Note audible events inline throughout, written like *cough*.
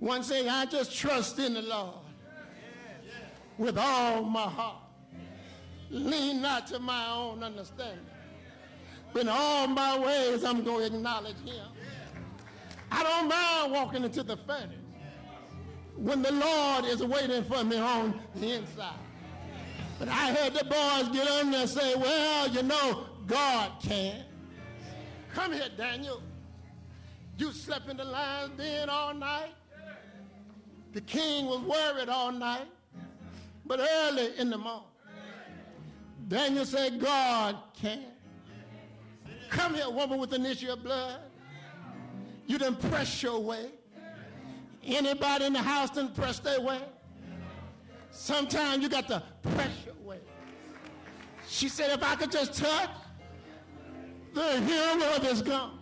One say, I just trust in the Lord with all my heart. Lean not to my own understanding. But in all my ways, I'm going to acknowledge him. I don't mind walking into the furnace when the Lord is waiting for me on the inside. But I heard the boys get on there and say, well, you know, God can. Come here, Daniel. You slept in the lion's den all night. The king was worried all night. But early in the morning, Daniel said, God can. Come here, woman with an issue of blood. You didn't press your way. Anybody in the house didn't press their way. Sometimes you got to press your way. She said, if I could just touch the hero of his gum,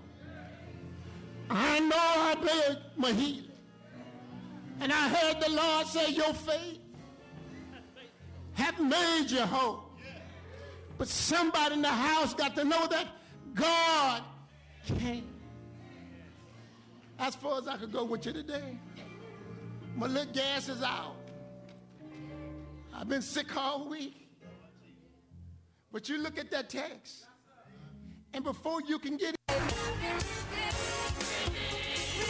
I know I bear my healing. And I heard the Lord say, your faith have made you whole. But somebody in the house got to know that God can. As far as I could go with you today, my little gas is out. I've been sick all week. But you look at that text, and before you can get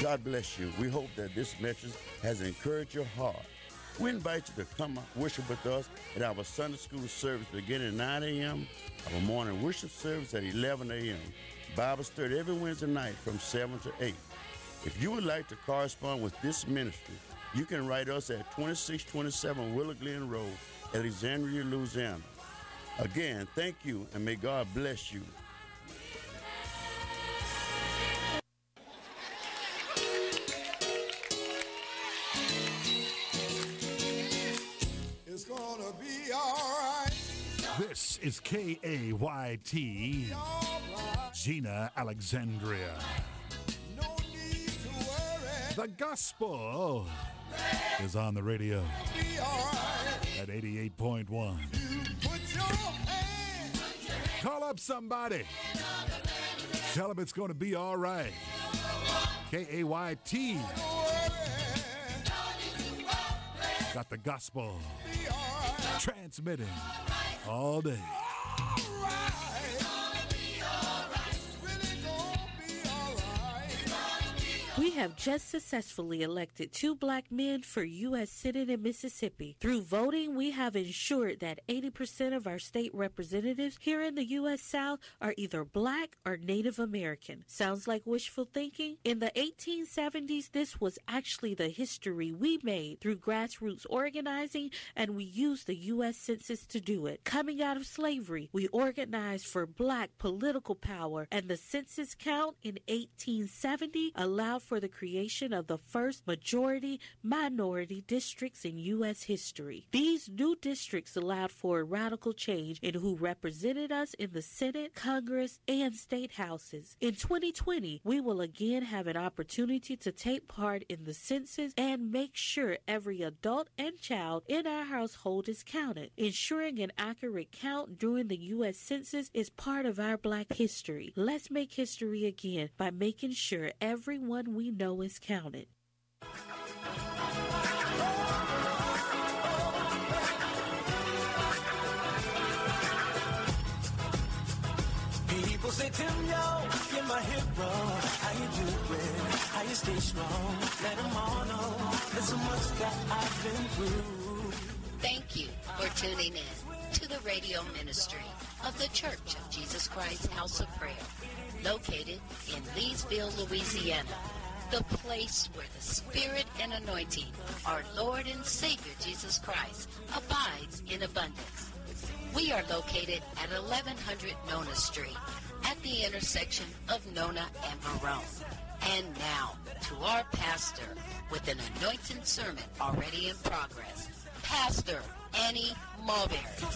God bless you. We hope that this message has encouraged your heart. We invite you to come worship with us at our Sunday school service beginning at 9 a.m., our morning worship service at 11 a.m., Bible study every Wednesday night from 7 to 8. If you would like to correspond with this ministry, you can write us at 2627 Willow Glen Road, Alexandria, Louisiana. Again, thank you and may God bless you. This is K A Y T, Jena Alexandria. No need to worry. The gospel is on the radio at 88.1. Put your hand. Call up somebody. Tell them it's going to be all right. K A Y T. Got the gospel transmitting all day. We have just successfully elected two black men for U.S. Senate in Mississippi. Through voting, we have ensured that 80% of our state representatives here in the U.S. South are either black or Native American. Sounds like wishful thinking? In the 1870s, this was actually the history we made through grassroots organizing, and we used the U.S. Census to do it. Coming out of slavery, we organized for black political power, and the census count in 1870 allowed for the creation of the first majority minority districts in U.S. history. These new districts allowed for a radical change in who represented us in the Senate, Congress, and state houses. In 2020, we will again have an opportunity to take part in the census and make sure every adult and child in our household is counted. Ensuring an accurate count during the U.S. Census is part of our black history. Let's make history again by making sure everyone we know is counted. People say, Tim, yo, you're my hero. How you doing? How you stay strong? Let them all know there's so much that I've been through. Thank you for tuning in to the radio ministry of the Church of Jesus Christ House of Prayer, located in Leesville, Louisiana, the place where the Spirit and anointing, our Lord and Savior Jesus Christ, abides in abundance. We are located at 1100 Nona Street, at the intersection of Nona and Verone. And now, to our pastor, with an anointed sermon already in progress, Pastor Annie Mulberry. So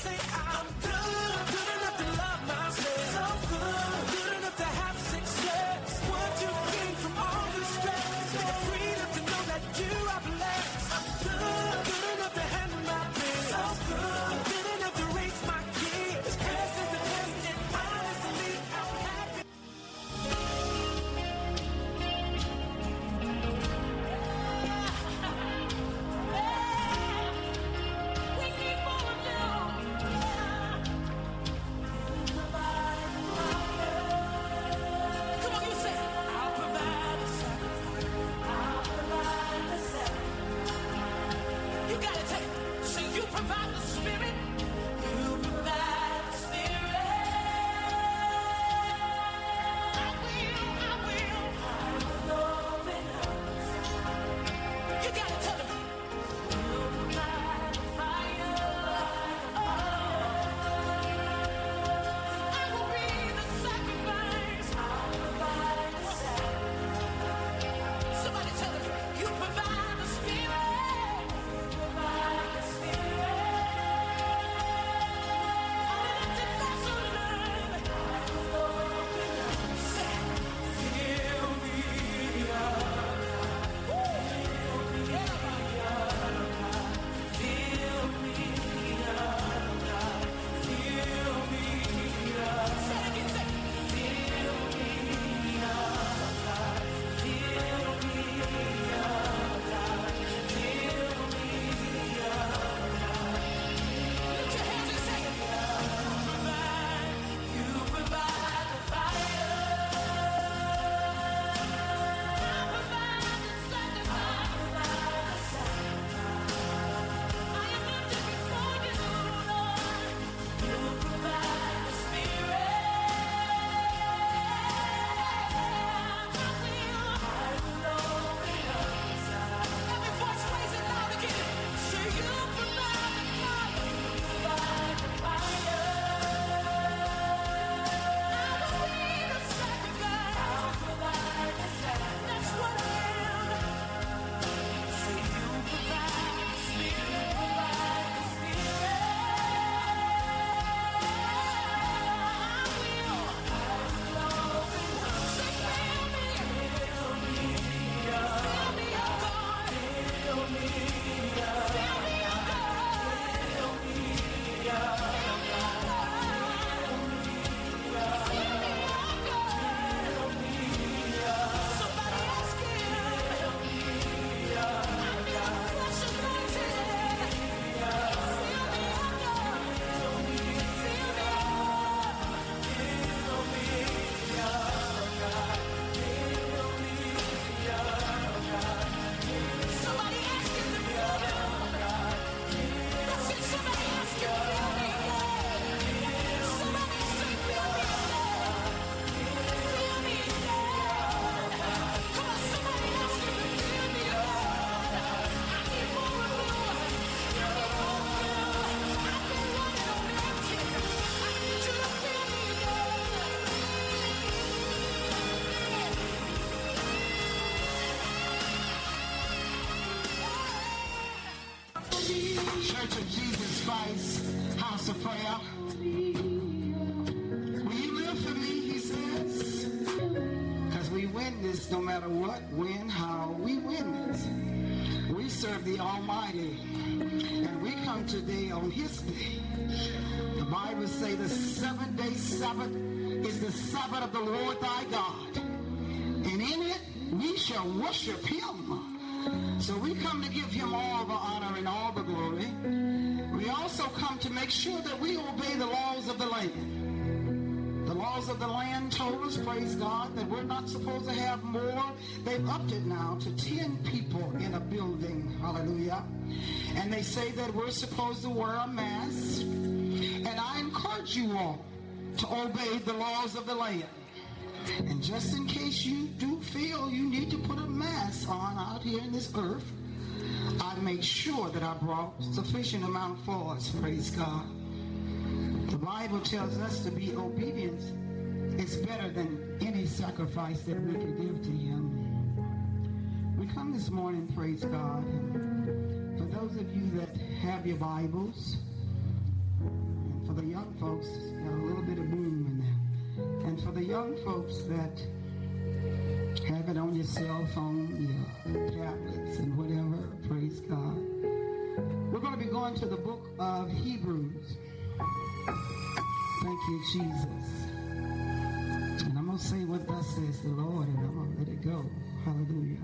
Church of Jesus Christ, House of Prayer. Will you live for me, he says? Because we win this no matter what, when, how, we witness. We serve the Almighty. And we come today on his day. The Bible say the seventh day Sabbath is the Sabbath of the Lord thy God. And in it we shall worship him. So we come to give him all the honor and all the glory. We also come to make sure that we obey the laws of the land. The laws of the land told us, praise God, that we're not supposed to have more. They've upped it now to 10 people in a building. Hallelujah. And they say that we're supposed to wear a mask. And I encourage you all to obey the laws of the land. And just in case you do feel you need to put a mask on out here in this earth, I made sure that I brought sufficient amount for us. Praise God. The Bible tells us to be obedient. It's better than any sacrifice that we can give to Him. We come this morning, praise God. For those of you that have your Bibles, and for the young folks, got a little bit of boom in there. And for the young folks that have it on your cell phone, praise God. We're going to be going to the book of Hebrews. Thank you, Jesus. And I'm going to say what thus says the Lord, and I'm going to let it go. Hallelujah.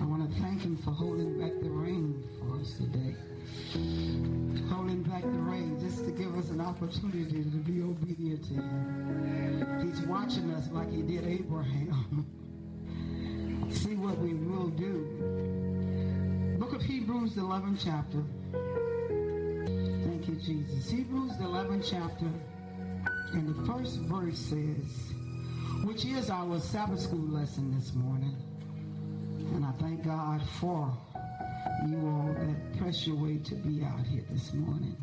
I want to thank him for holding back the rain for us today. Holding back the rain just to give us an opportunity to be obedient to him. He's watching us like he did Abraham. *laughs* See what we will do. Of Hebrews, the 11th chapter. Thank you, Jesus. Hebrews, the 11th chapter. And the first verse says, which is our Sabbath school lesson this morning. And I thank God for you all that press your way to be out here this morning.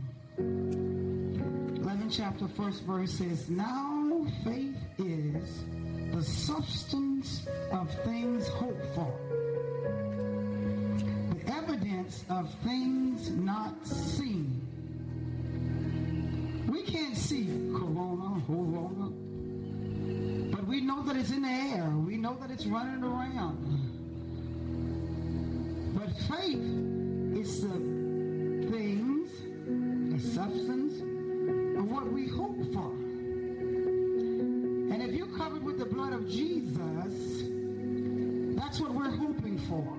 11th chapter, first verse says, Now faith is the substance of things hoped for, evidence of things not seen. We can't see corona, corona, but we know that it's in the air. We know that it's running around. But faith is the things, the substance of what we hope for. And if you're covered with the blood of Jesus, that's what we're hoping for.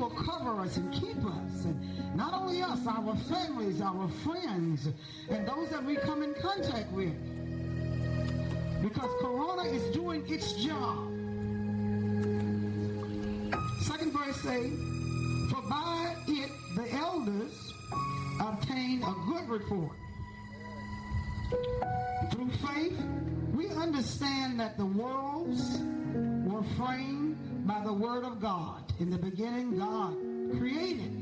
Will cover us and keep us. And not only us, our families, our friends, and those that we come in contact with. Because Corona is doing its job. Second verse say, For by it the elders obtain a good report. Through faith, we understand that the worlds were framed by the word of God. In the beginning, God created.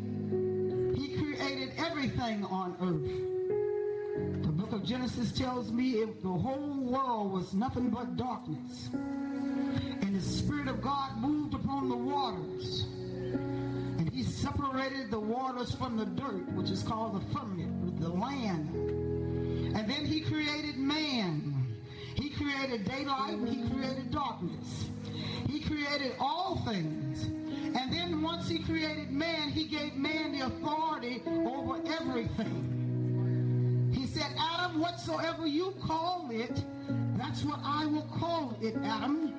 He created everything on earth. The book of Genesis tells me if the whole world was nothing but darkness. And the Spirit of God moved upon the waters. And he separated the waters from the dirt, which is called the firmament, the land. And then he created man. He created daylight, and he created darkness. He created all things. And then once he created man, he gave man the authority over everything. He said, Adam, whatsoever you call it, that's what I will call it, Adam.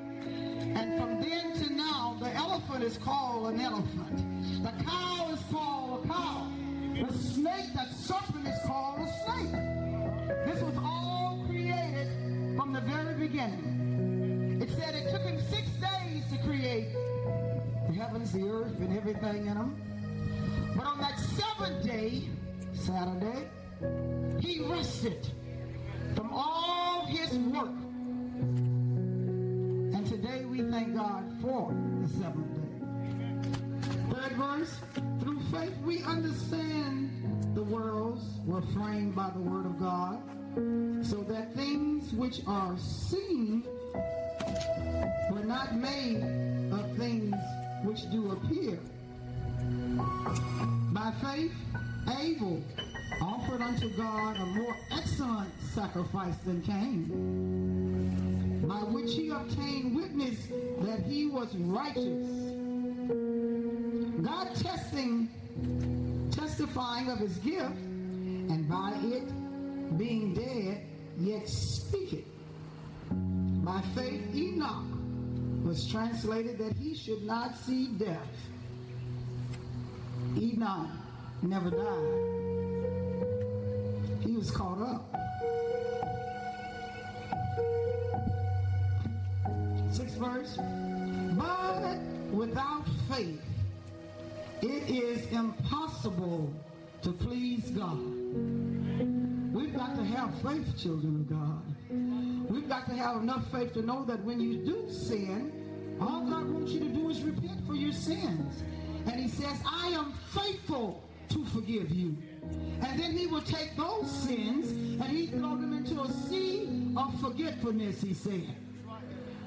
And from then to now, the elephant is called an elephant. The cow is called a cow. The snake, that serpent is called a snake. This was all created from the very beginning. It said it took him six days to create the heavens, the earth, and everything in them. But on that seventh day, Saturday, he rested from all his work. And today we thank God for the seventh day. Third verse, through faith we understand the worlds were framed by the word of God, so that things which are seen were not made of things which do appear. By faith, Abel offered unto God a more excellent sacrifice than Cain, by which he obtained witness that he was righteous. God testing, testifying of his gift, and by it being dead, yet speaketh. By faith, Enoch was translated that he should not see death. Enoch never died. He was caught up. Sixth verse. But without faith, it is impossible to please God. We've got to have faith, children of God. We've got to have enough faith to know that when you do sin, all God wants you to do is repent for your sins. And he says, I am faithful to forgive you. And then he will take those sins and he throw them into a sea of forgetfulness, he said.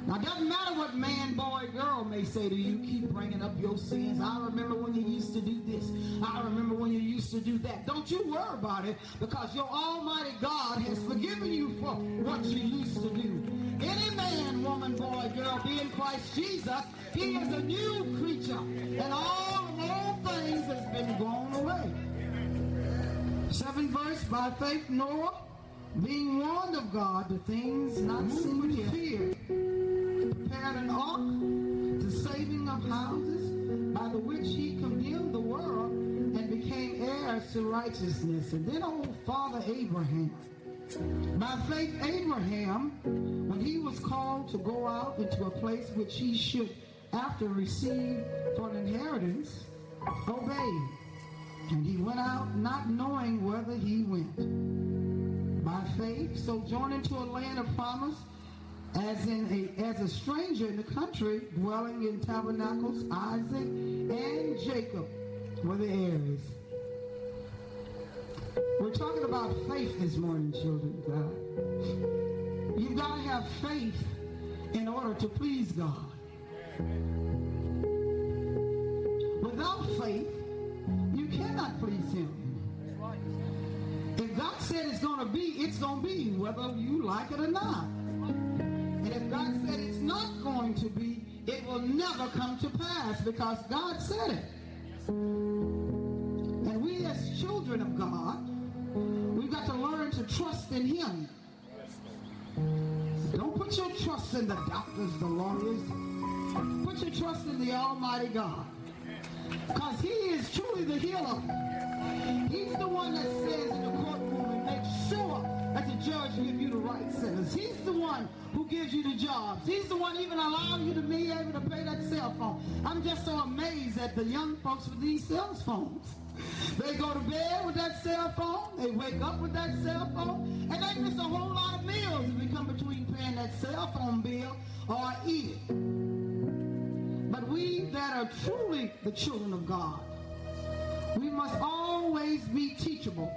Now, it doesn't matter what man, boy, girl may say to you, keep bringing up your sins. I remember when you used to do this. I remember when you used to do that. Don't you worry about it because your Almighty God has forgiven you for what you used to do. Any man, woman, boy, girl, be in Christ Jesus, he is a new creature. And all old things has been blown away. Seventh verse, by faith Noah, being warned of God, the things not seen with fear, prepared an ark, the saving of houses, by the which he condemned the world and became heirs to righteousness. And then old father Abraham. By faith Abraham, when he was called to go out into a place which he should after receive for an inheritance, obeyed. And he went out not knowing whither he went. By faith, sojourning to a land of promise, as in a as a stranger in the country, dwelling in tabernacles, Isaac and Jacob were the heirs. We're talking about faith this morning, children of God. You've got to have faith in order to please God. Without faith, you cannot please him. If God said it's going to be, it's going to be, whether you like it or not. To be, it will never come to pass because God said it. And we as children of God, we've got to learn to trust in him. Don't put your trust in the doctors, the lawyers. Put your trust in the Almighty God. Because he is truly the healer. He's the one that says in the courtroom and makes sure that the judge gives you the right sentence. He's the one who gives you the jobs. He's the one even allowing you to be able to pay that cell phone. I'm just so amazed at the young folks with these cell phones. They go to bed with that cell phone, they wake up with that cell phone, and they miss a whole lot of meals if we come between paying that cell phone bill or eating. But we that are truly the children of God, we must always be teachable.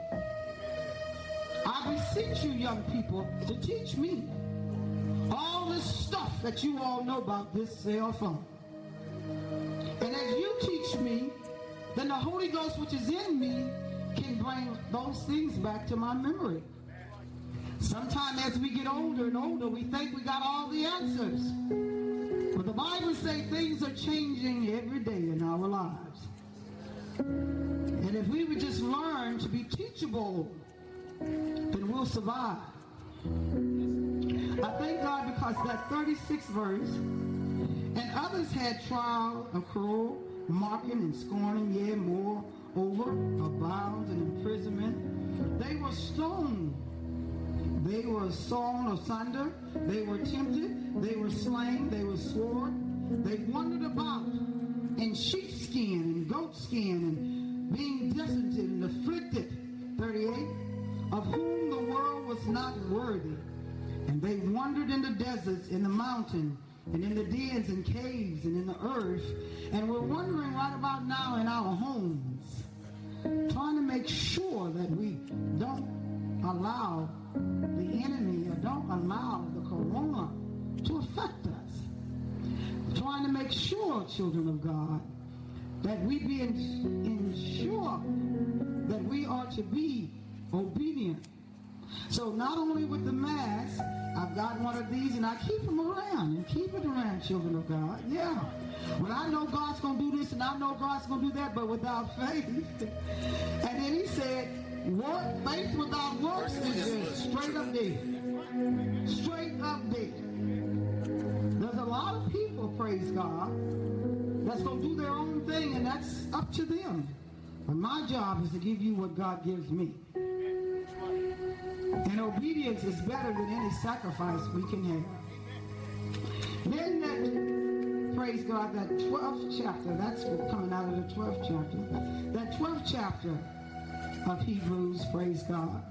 Beseech you, young people, to teach me all this stuff that you all know about this cell phone. And as you teach me, then the Holy Ghost which is in me can bring those things back to my memory. Sometimes as we get older and older, we think we got all the answers. But the Bible says things are changing every day in our lives. And if we would just learn to be teachable, then we'll survive. I thank God because that 36th verse, and others had trial of cruel, mocking and scorning, yea, more over, of and imprisonment. They were stoned. They were sawn asunder. They were tempted. They were slain. They were sworn. They wandered about in sheepskin and goatskin and being destitute and afflicted. 38. Of whom the world was not worthy. And they wandered in the deserts, in the mountain, and in the dens and caves, and in the earth. And we're wondering right about now in our homes, trying to make sure that we don't allow the enemy or don't allow the corona to affect us. Trying to make sure, children of God, that we be ensure that we are to be obedient. So not only with the mask, I've got one of these and I keep them around and keep it around, children of God. Yeah. When I know God's going to do this and I know God's going to do that, but without faith. *laughs* And then he said, what faith without works is just straight up dead. Straight up dead. There's a lot of people, praise God, that's going to do their own thing, and that's up to them. But my job is to give you what God gives me. And obedience is better than any sacrifice we can have. Then that, praise God, that 12th chapter, that's coming out of the 12th chapter. That 12th chapter of Hebrews, praise God.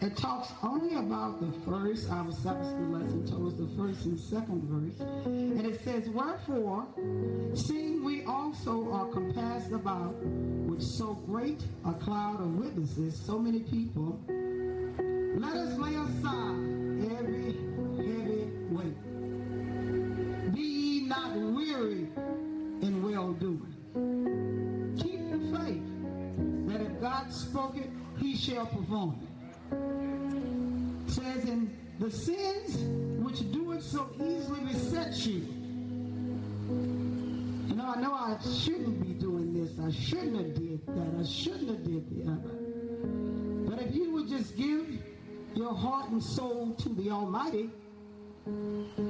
It talks only about the first, our Sabbath school lesson us the first and second verse. And it says, Wherefore, seeing we also are compassed about with so great a cloud of witnesses, so many people, let us lay aside every heavy weight. Be ye not weary in well doing. Keep the faith that if God spoke it, he shall perform it says, in the sins which do it so easily beset you. You know, I know I shouldn't be doing this. I shouldn't have did that. I shouldn't have did the other. But if you would just give your heart and soul to the Almighty,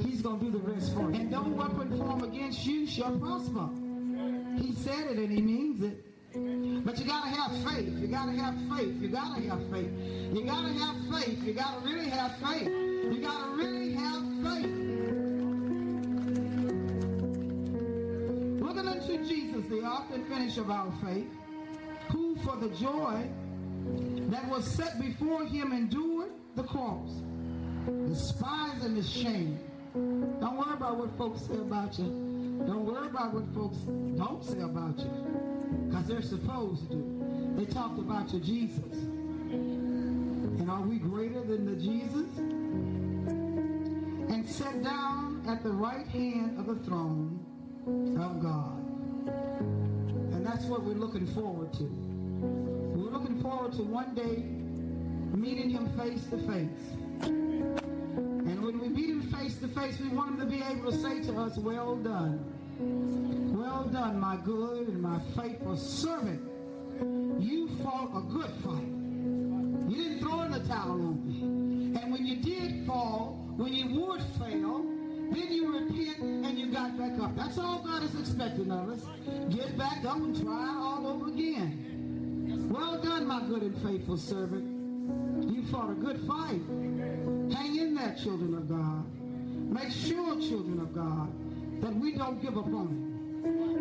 He's going to do the rest for you. And no weapon formed against you shall prosper. He said it and He means it. But you gotta have faith. You gotta have faith. You gotta have faith. You gotta have faith. You gotta really have faith. You gotta really have faith. Looking unto Jesus, the author and finisher of our faith, who for the joy that was set before him endured the cross, despising the shame. Don't worry about what folks say about you. Don't worry about what folks don't say about you. Because they're supposed to. They talked about your Jesus. And are we greater than the Jesus? And sat down at the right hand of the throne of God. And that's what we're looking forward to. We're looking forward to one day meeting him face to face. And when we meet him face to face, we want him to be able to say to us, well done. Well done, my good and my faithful servant. You fought a good fight. You didn't throw in the towel on me. And when you did fall, when you would fail, then you repent and you got back up. That's all God is expecting of us. Get back up and try all over again. Well done, my good and faithful servant. You fought a good fight. Hang in there, children of God. Make sure, children of God, that we don't give up on it.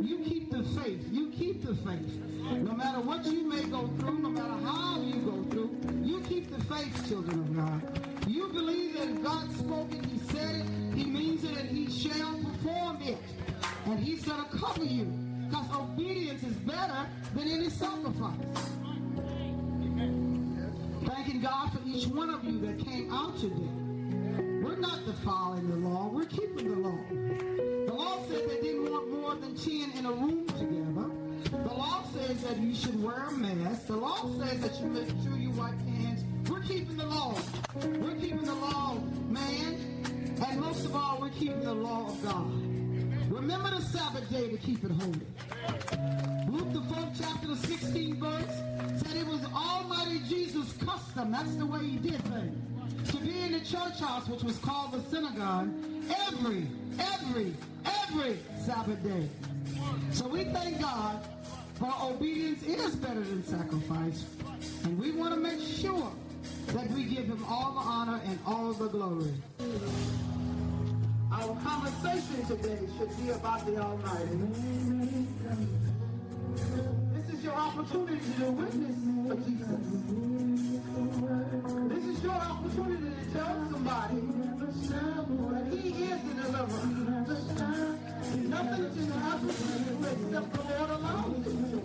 You keep the faith. You keep the faith. No matter what you may go through, no matter how you go through, you keep the faith, children of God. You believe that God spoke it, he said it, he means it, and he shall perform it. And he's going to cover you. Because obedience is better than any sacrifice. Thanking God for each one of you that came out today. We're not defiling the law. We're keeping the law. The law said they didn't want more than 10 in a room together. The law says that you should wear a mask. The law says that you make sure you wipe hands. We're keeping the law. We're keeping the law, man. And most of all, we're keeping the law of God. Remember the Sabbath day to keep it holy. The fourth chapter, the 16th verse, said it was Almighty Jesus' custom. That's the way he did things. To be in the church house, which was called the synagogue, every, every, every Sabbath day. So we thank God for obedience is better than sacrifice. And we want to make sure that we give him all the honor and all the glory. Our conversation today should be about the Almighty. This is your opportunity to witness for Jesus. This is your opportunity to tell somebody that He is the deliverer. Nothing can happen except the Lord allows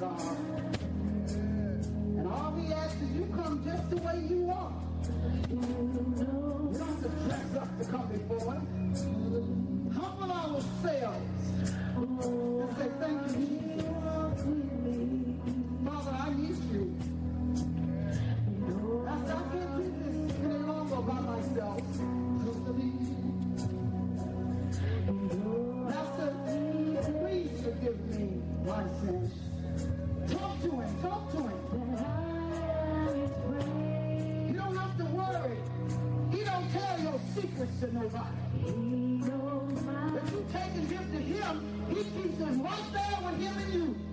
God. to nobody. He knows my. If you take a gift to him, he keeps it right there with him and you.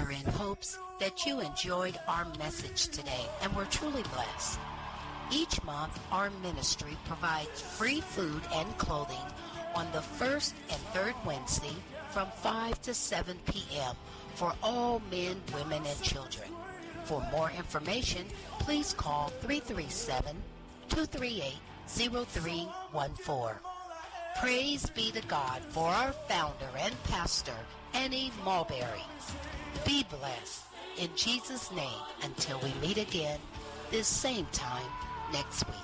Are in hopes that you enjoyed our message today and were truly blessed. Each month, our ministry provides free food and clothing on the first and third Wednesday from 5 to 7 p.m. for all men, women, and children. For more information, please call 337-238-0314. Praise be to God for our founder and pastor, Annie Mulberry. Be blessed in Jesus' name until we meet again this same time next week.